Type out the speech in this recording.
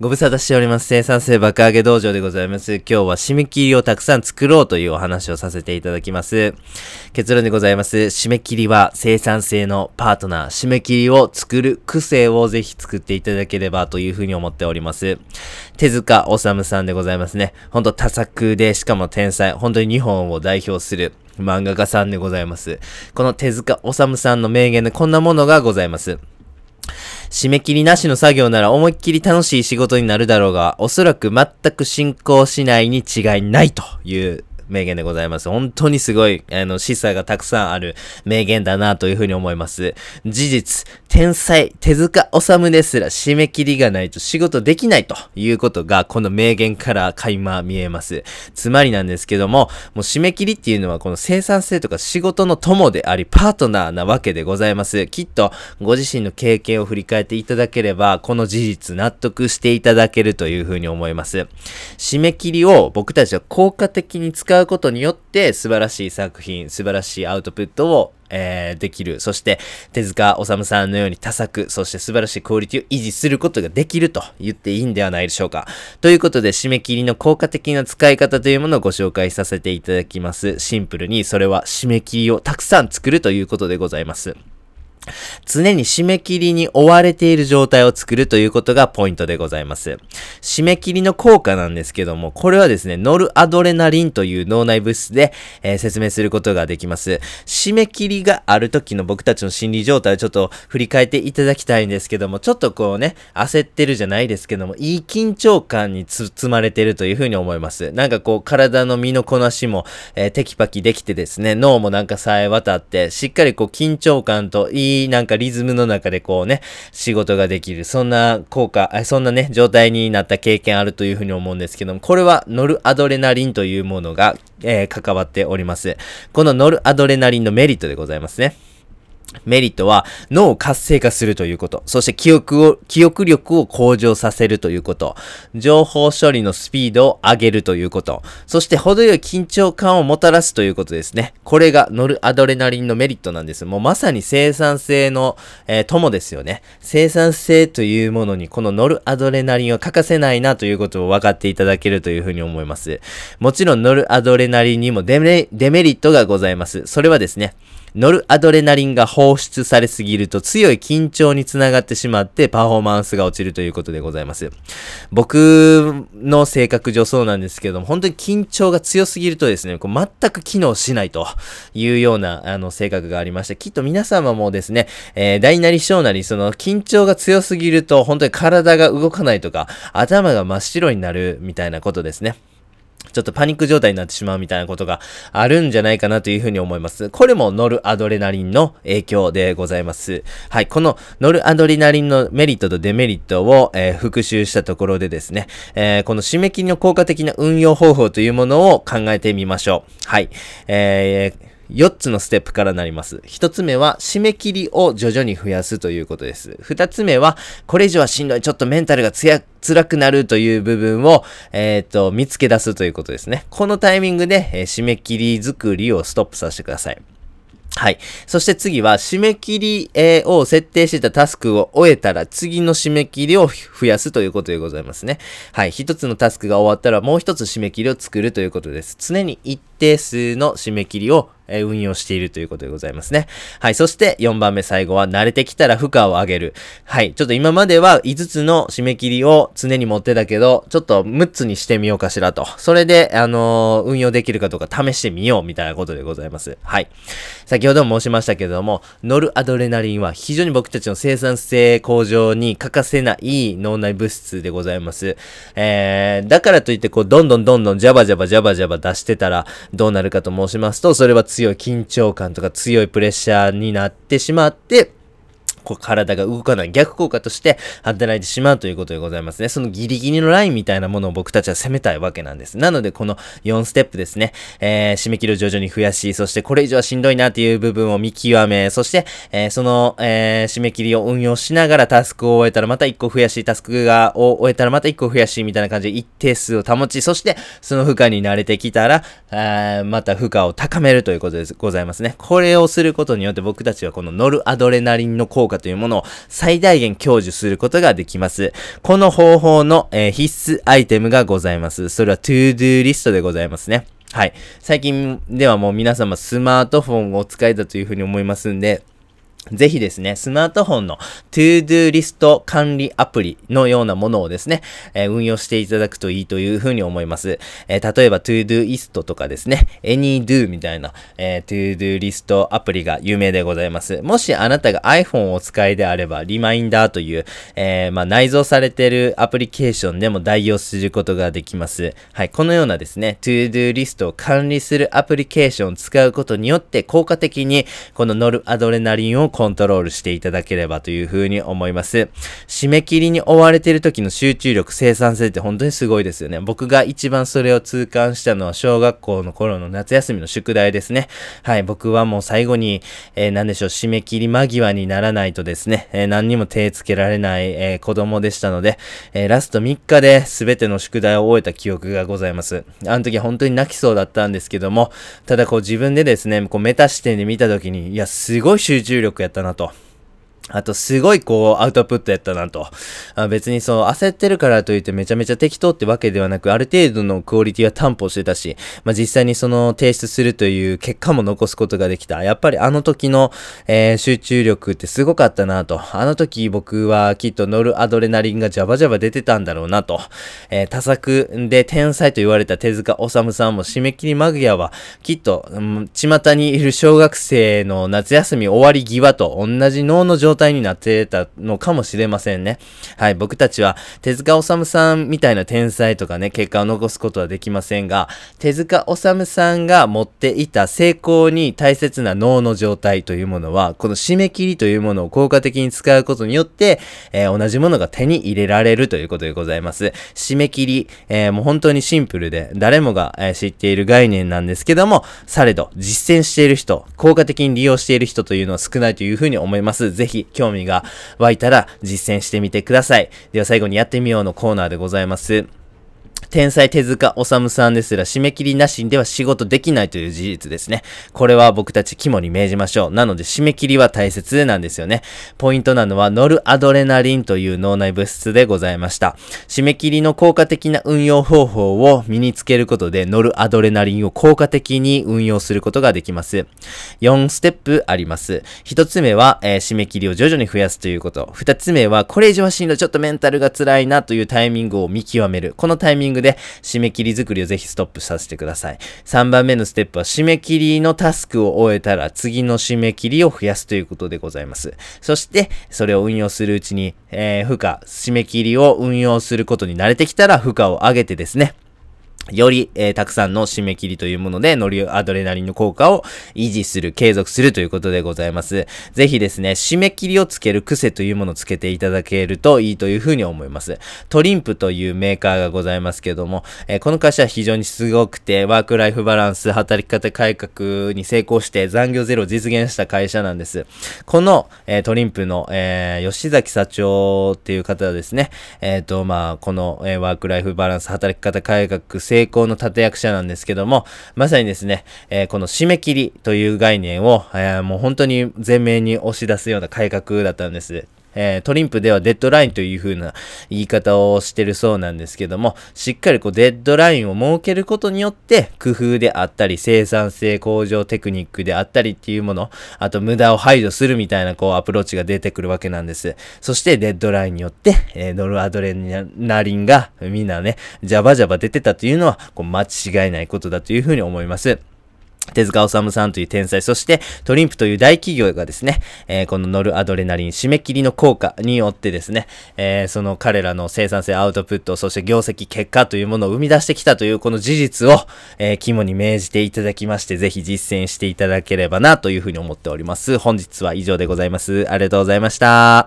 ご無沙汰しております。生産性爆上げ道場でございます。今日は締め切りをたくさん作ろうというお話をさせていただきます。結論でございます。締め切りは生産性のパートナー。締め切りを作る癖をぜひ作っていただければというふうに思っております。手塚治虫さんでございますね。ほんと多作で、しかも天才。本当に日本を代表する漫画家さんでございます。この手塚治虫さんの名言でこんなものがございます。締め切りなしの作業なら思いっきり楽しい仕事になるだろうが、おそらく全く進行しないに違いないという名言でございます。本当にすごい、あの、示唆がたくさんある名言だなというふうに思います。事実、天才、手塚治虫ですら締め切りがないと仕事できないということが、この名言から垣間見えます。つまりなんですけども、もう締め切りっていうのはこの生産性とか仕事の友であり、パートナーなわけでございます。きっと、ご自身の経験を振り返っていただければ、この事実納得していただけるというふうに思います。締め切りを僕たちは効果的に使ううことによって素晴らしい作品、素晴らしいアウトプットをえー、できる。そして、手塚治虫さんのように多作、そして素晴らしいクオリティを維持することができると言っていいんではないでしょうか。ということで、締め切りの効果的な使い方というものをご紹介させていただきます。シンプルに、それは締め切りをたくさん作るということでございます。常に締め切りに追われている状態を作るということがポイントでございます。締め切りの効果なんですけども、これはですね、ノルアドレナリンという脳内物質で、えー、説明することができます。締め切りがある時の僕たちの心理状態をちょっと振り返っていただきたいんですけども、ちょっとこうね、焦ってるじゃないですけども、いい緊張感に包まれてるというふうに思います。なんかこう、体の身のこなしも、えー、テキパキできてですね、脳もなんかさえ渡って、しっかりこう緊張感といいいなんかリズムの中でこうね、仕事ができる、そんな効果、そんなね、状態になった経験あるというふうに思うんですけども、これはノルアドレナリンというものが、えー、関わっております。このノルアドレナリンのメリットでございますね。メリットは脳を活性化するということ。そして記憶を、記憶力を向上させるということ。情報処理のスピードを上げるということ。そして程よい緊張感をもたらすということですね。これがノルアドレナリンのメリットなんです。もうまさに生産性の、えー、友ですよね。生産性というものにこのノルアドレナリンは欠かせないなということを分かっていただけるというふうに思います。もちろんノルアドレナリンにもデメデメリットがございます。それはですね、ノルアドレナリンが放出されすぎると強い緊張につながってしまってパフォーマンスが落ちるということでございます。僕の性格上そうなんですけども、本当に緊張が強すぎるとですね、こう全く機能しないというようなあの性格がありまして、きっと皆様もですね、えー、大なり小なり、その緊張が強すぎると本当に体が動かないとか、頭が真っ白になるみたいなことですね。ちょっとパニック状態になってしまうみたいなことがあるんじゃないかなというふうに思います。これもノルアドレナリンの影響でございます。はい。このノルアドレナリンのメリットとデメリットを、えー、復習したところでですね、えー、この締め切りの効果的な運用方法というものを考えてみましょう。はい。えー4つのステップからなります。1つ目は、締め切りを徐々に増やすということです。2つ目は、これ以上はしんどい、ちょっとメンタルがつや、辛くなるという部分を、えっ、ー、と、見つけ出すということですね。このタイミングで、えー、締め切り作りをストップさせてください。はい。そして次は、締め切り、え、を設定してたタスクを終えたら、次の締め切りを増やすということでございますね。はい。一つのタスクが終わったら、もう一つ締め切りを作るということです。常に一定数の締め切りをえ運用しているということでございますね。はい。そして4番目最後は慣れてきたら負荷を上げる。はい。ちょっと今までは5つの締め切りを常に持ってたけど、ちょっと6つにしてみようかしらと。それで、あのー、運用できるかどうか試してみようみたいなことでございます。はい。先ほども申しましたけれども、ノルアドレナリンは非常に僕たちの生産性向上に欠かせない脳内物質でございます。えー、だからといってこう、どんどんどんどんジャバジャバジャバジャバ出してたらどうなるかと申しますと、それは強い緊張感とか強いプレッシャーになってしまって、こう体が動かない逆効果として働いてしまうということでございますね。そのギリギリのラインみたいなものを僕たちは攻めたいわけなんです。なので、この4ステップですね、えー、締め切りを徐々に増やし、そしてこれ以上はしんどいなっていう部分を見極め、そして、えー、その、えー、締め切りを運用しながらタスクを終えたらまた1個増やし、タスクが、を終えたらまた1個増やし、みたいな感じで一定数を保ち、そして、その負荷に慣れてきたら、あまた負荷を高めるということでございますね。これをすることによって僕たちはこのノルアドレナリンの効果果というものを最大限享受することができます。この方法の、えー、必須アイテムがございます。それは To-Do リストでございますね。はい。最近ではもう皆様スマートフォンをお使いだというふうに思いますんで、ぜひですね、スマートフォンの To-Do リスト管理アプリのようなものをですね、えー、運用していただくといいというふうに思います。えー、例えば To-Do リストとかですね、AnyDo みたいな、えー、To-Do リストアプリが有名でございます。もしあなたが iPhone をお使いであれば、リマインダーという、えまあ、内蔵されているアプリケーションでも代用することができます。はい、このようなですね、To-Do リストを管理するアプリケーションを使うことによって効果的にこのノルアドレナリンをコントロールしていただければというふうに思います。締め切りに追われている時の集中力、生産性って本当にすごいですよね。僕が一番それを痛感したのは小学校の頃の夏休みの宿題ですね。はい、僕はもう最後に、えー、何でしょう、締め切り間際にならないとですね、えー、何にも手つけられない、えー、子供でしたので、えラスト3日で全ての宿題を終えた記憶がございます。あの時本当に泣きそうだったんですけども、ただこう自分でですね、こうメタ視点で見た時に、いや、すごい集中力やったなと。あと、すごいこう、アウトプットやったなと。あ別にそう、焦ってるからといってめちゃめちゃ適当ってわけではなく、ある程度のクオリティは担保してたし、まあ、実際にその提出するという結果も残すことができた。やっぱりあの時の、えー、集中力ってすごかったなと。あの時僕はきっとノルアドレナリンがジャバジャバ出てたんだろうなと。えー、多作で天才と言われた手塚治虫さんも締め切り間際は、きっと、うん、巷にいる小学生の夏休み終わり際と同じ脳の状態状態になってたのかもしれませんね。はい、僕たちは手塚治虫さんみたいな天才とかね、結果を残すことはできませんが、手塚治虫さんが持っていた成功に大切な脳の状態というものは、この締め切りというものを効果的に使うことによって、えー、同じものが手に入れられるということでございます。締め切り、えー、もう本当にシンプルで、誰もが、えー、知っている概念なんですけども、されど、実践している人、効果的に利用している人というのは少ないというふうに思います。ぜひ、興味が湧いたら実践してみてください。では最後にやってみようのコーナーでございます。天才手塚治虫さんですら締め切りなしでは仕事できないという事実ですね。これは僕たち肝に銘じましょう。なので締め切りは大切なんですよね。ポイントなのはノルアドレナリンという脳内物質でございました。締め切りの効果的な運用方法を身につけることでノルアドレナリンを効果的に運用することができます。4ステップあります。1つ目は、えー、締め切りを徐々に増やすということ。2つ目はこれ以上はしんどちょっとメンタルが辛いなというタイミングを見極める。このタイミングングで締め切り作りをぜひストップさせてください。3番目のステップは締め切りのタスクを終えたら次の締め切りを増やすということでございます。そして、それを運用するうちに、えー、負荷、締め切りを運用することに慣れてきたら負荷を上げてですね、より、えー、たくさんの締め切りというもので、ノリアドレナリンの効果を維持する、継続するということでございます。ぜひですね、締め切りをつける癖というものをつけていただけるといいというふうに思います。トリンプというメーカーがございますけども、えー、この会社は非常にすごくて、ワークライフバランス、働き方改革に成功して残業ゼロを実現した会社なんです。この、えー、トリンプの、え吉崎社長っていう方はですね、えっ、と、まあ、この、えワークライフバランス、働き方改革、成功の立役者なんですけども、まさにですね、えー、この締め切りという概念を、えー、もう本当に前面に押し出すような改革だったんです。えー、トリンプではデッドラインという風な言い方をしてるそうなんですけども、しっかりこうデッドラインを設けることによって、工夫であったり、生産性向上テクニックであったりっていうもの、あと無駄を排除するみたいなこうアプローチが出てくるわけなんです。そしてデッドラインによって、えー、ノルアドレナリンがみんなね、ジャバジャバ出てたというのは、こう間違いないことだという風に思います。手塚治虫さんという天才、そしてトリンプという大企業がですね、えー、このノルアドレナリン締め切りの効果によってですね、えー、その彼らの生産性、アウトプット、そして業績、結果というものを生み出してきたというこの事実を、えー、肝に銘じていただきまして、ぜひ実践していただければなというふうに思っております。本日は以上でございます。ありがとうございました。